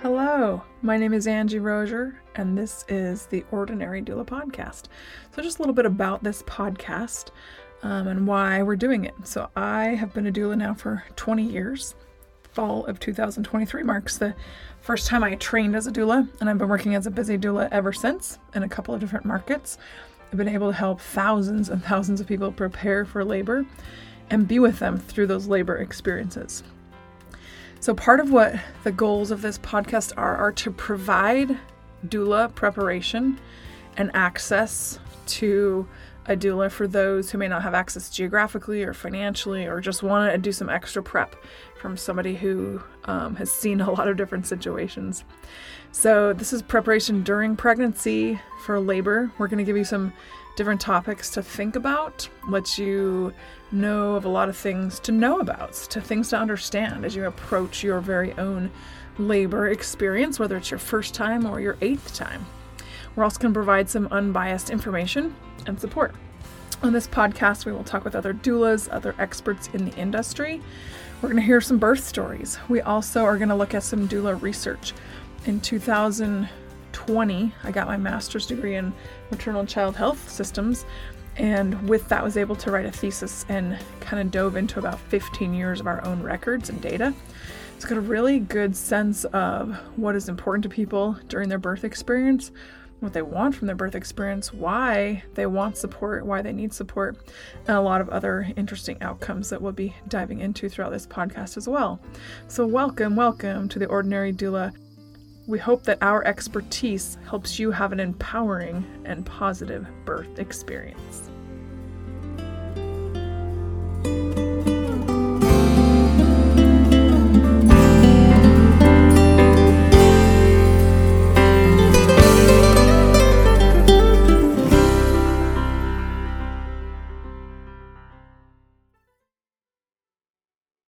Hello, my name is Angie Rosier, and this is the Ordinary Doula Podcast. So, just a little bit about this podcast um, and why we're doing it. So, I have been a doula now for 20 years. Fall of 2023 marks the first time I trained as a doula, and I've been working as a busy doula ever since in a couple of different markets. I've been able to help thousands and thousands of people prepare for labor and be with them through those labor experiences. So, part of what the goals of this podcast are are to provide doula preparation and access to a doula for those who may not have access geographically or financially or just want to do some extra prep from somebody who um, has seen a lot of different situations. So, this is preparation during pregnancy for labor. We're going to give you some different topics to think about, let you know of a lot of things to know about, to things to understand as you approach your very own labor experience, whether it's your first time or your eighth time. We're also going to provide some unbiased information and support. On this podcast, we will talk with other doulas, other experts in the industry. We're going to hear some birth stories. We also are going to look at some doula research. In 2020, I got my master's degree in maternal and child health systems, and with that was able to write a thesis and kind of dove into about 15 years of our own records and data. It's got a really good sense of what is important to people during their birth experience, what they want from their birth experience, why they want support, why they need support, and a lot of other interesting outcomes that we'll be diving into throughout this podcast as well. So, welcome, welcome to the Ordinary Doula. We hope that our expertise helps you have an empowering and positive birth experience.